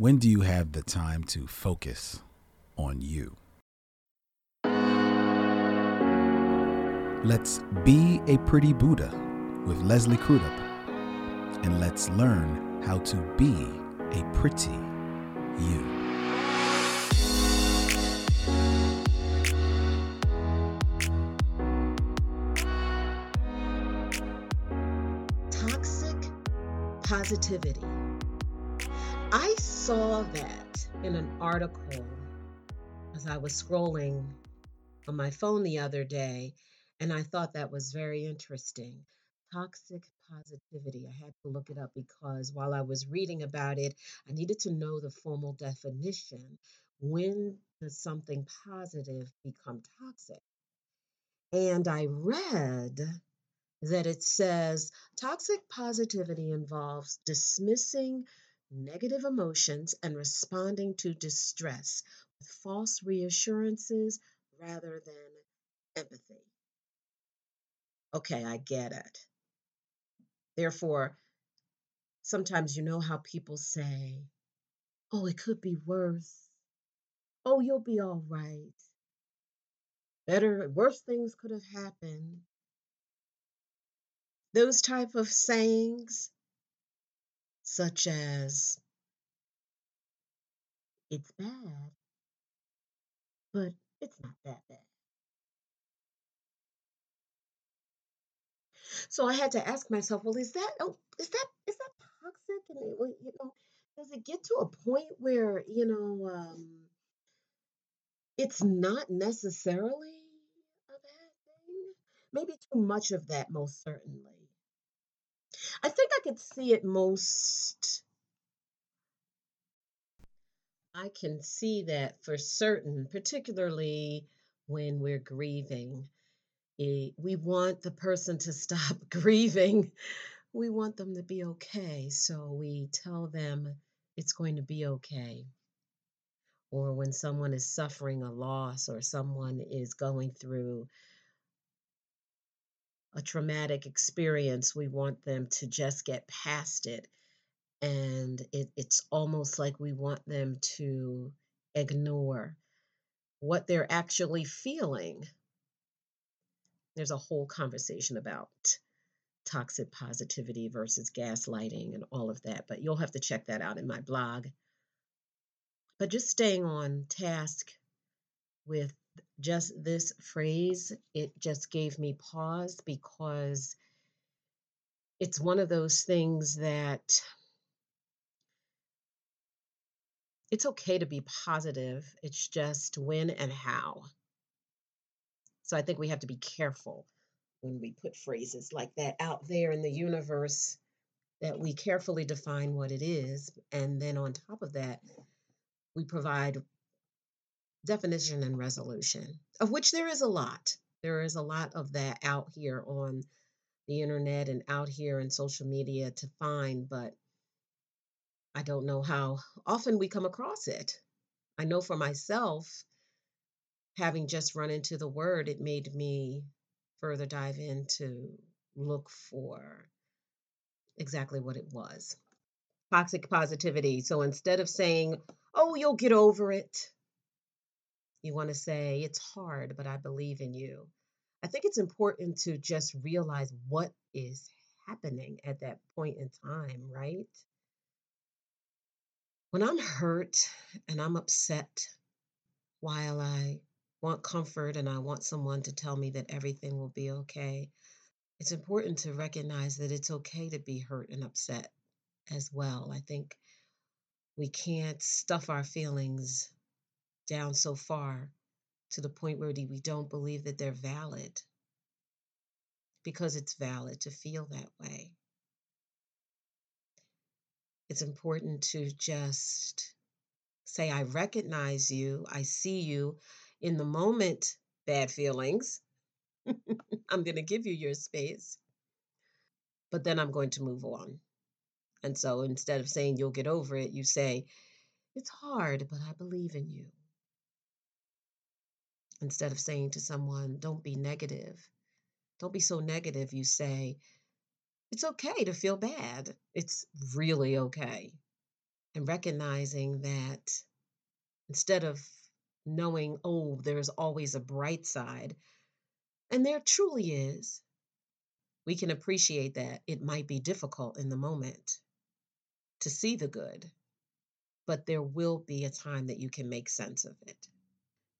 When do you have the time to focus on you? Let's be a pretty Buddha with Leslie Crudup, and let's learn how to be a pretty you. Toxic positivity. Saw that in an article as I was scrolling on my phone the other day, and I thought that was very interesting. Toxic positivity. I had to look it up because while I was reading about it, I needed to know the formal definition. When does something positive become toxic? And I read that it says toxic positivity involves dismissing negative emotions and responding to distress with false reassurances rather than empathy. Okay, I get it. Therefore, sometimes you know how people say, oh, it could be worse. Oh, you'll be all right. Better, worse things could have happened. Those type of sayings, such as, it's bad, but it's not that bad. So I had to ask myself, well, is that oh, is that is that toxic? And it, well, you know, does it get to a point where you know um, it's not necessarily a bad thing? Maybe too much of that, most certainly. I think I could see it most. I can see that for certain, particularly when we're grieving. Eh, we want the person to stop grieving. We want them to be okay. So we tell them it's going to be okay. Or when someone is suffering a loss or someone is going through a traumatic experience, we want them to just get past it. And it, it's almost like we want them to ignore what they're actually feeling. There's a whole conversation about toxic positivity versus gaslighting and all of that, but you'll have to check that out in my blog. But just staying on task with just this phrase, it just gave me pause because it's one of those things that it's okay to be positive. It's just when and how. So I think we have to be careful when we put phrases like that out there in the universe that we carefully define what it is. And then on top of that, we provide definition and resolution, of which there is a lot. There is a lot of that out here on the internet and out here in social media to find, but I don't know how often we come across it. I know for myself, having just run into the word, it made me further dive in to look for exactly what it was toxic positivity. So instead of saying, oh, you'll get over it, you want to say, it's hard, but I believe in you. I think it's important to just realize what is happening at that point in time, right? When I'm hurt and I'm upset while I want comfort and I want someone to tell me that everything will be okay, it's important to recognize that it's okay to be hurt and upset as well. I think we can't stuff our feelings down so far to the point where we don't believe that they're valid because it's valid to feel that way. It's important to just say, I recognize you, I see you in the moment, bad feelings. I'm going to give you your space, but then I'm going to move on. And so instead of saying you'll get over it, you say, It's hard, but I believe in you. Instead of saying to someone, Don't be negative, don't be so negative, you say, It's okay to feel bad. It's really okay. and recognizing that instead of knowing, oh, there's always a bright side, and there truly is, we can appreciate that it might be difficult in the moment to see the good, but there will be a time that you can make sense of it.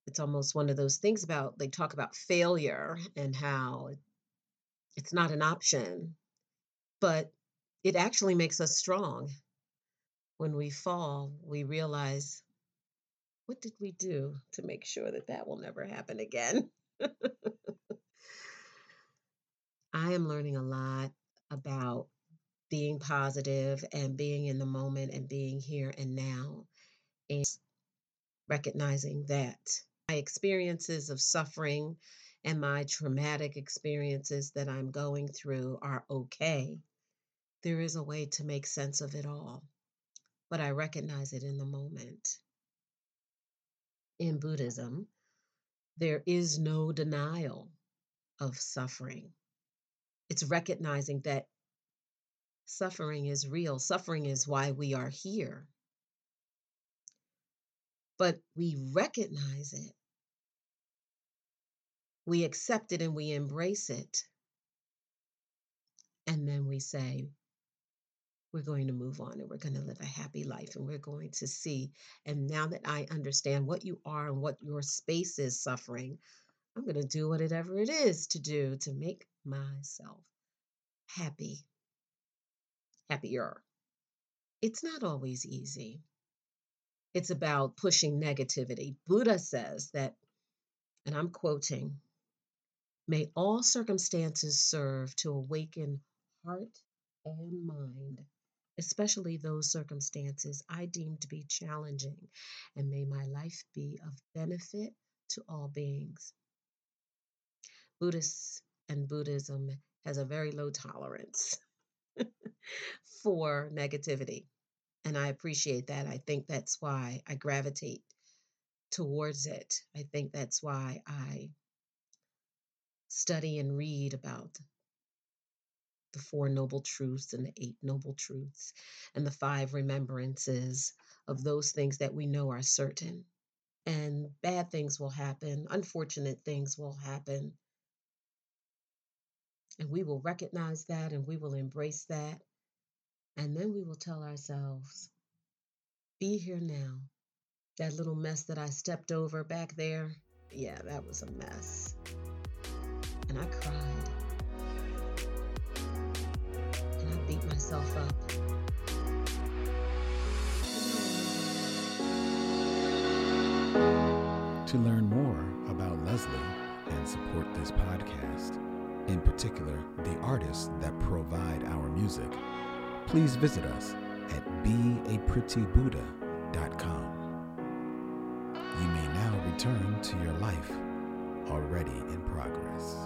It's almost one of those things about they talk about failure and how it's not an option, but it actually makes us strong. When we fall, we realize what did we do to make sure that that will never happen again? I am learning a lot about being positive and being in the moment and being here and now and recognizing that my experiences of suffering and my traumatic experiences that I'm going through are okay. There is a way to make sense of it all, but I recognize it in the moment. In Buddhism, there is no denial of suffering. It's recognizing that suffering is real. Suffering is why we are here. But we recognize it, we accept it, and we embrace it. And then we say, we're going to move on and we're going to live a happy life and we're going to see. And now that I understand what you are and what your space is suffering, I'm going to do whatever it is to do to make myself happy, happier. It's not always easy. It's about pushing negativity. Buddha says that, and I'm quoting, may all circumstances serve to awaken heart and mind, especially those circumstances I deem to be challenging, and may my life be of benefit to all beings. Buddhists and Buddhism has a very low tolerance for negativity. And I appreciate that. I think that's why I gravitate towards it. I think that's why I study and read about the Four Noble Truths and the Eight Noble Truths and the five remembrances of those things that we know are certain. And bad things will happen, unfortunate things will happen. And we will recognize that and we will embrace that. And then we will tell ourselves, be here now. That little mess that I stepped over back there, yeah, that was a mess. And I cried. And I beat myself up. To learn more about Leslie and support this podcast, in particular the artists that provide our music, please visit us at beaprettybuddha.com. You may now return to your life already in progress.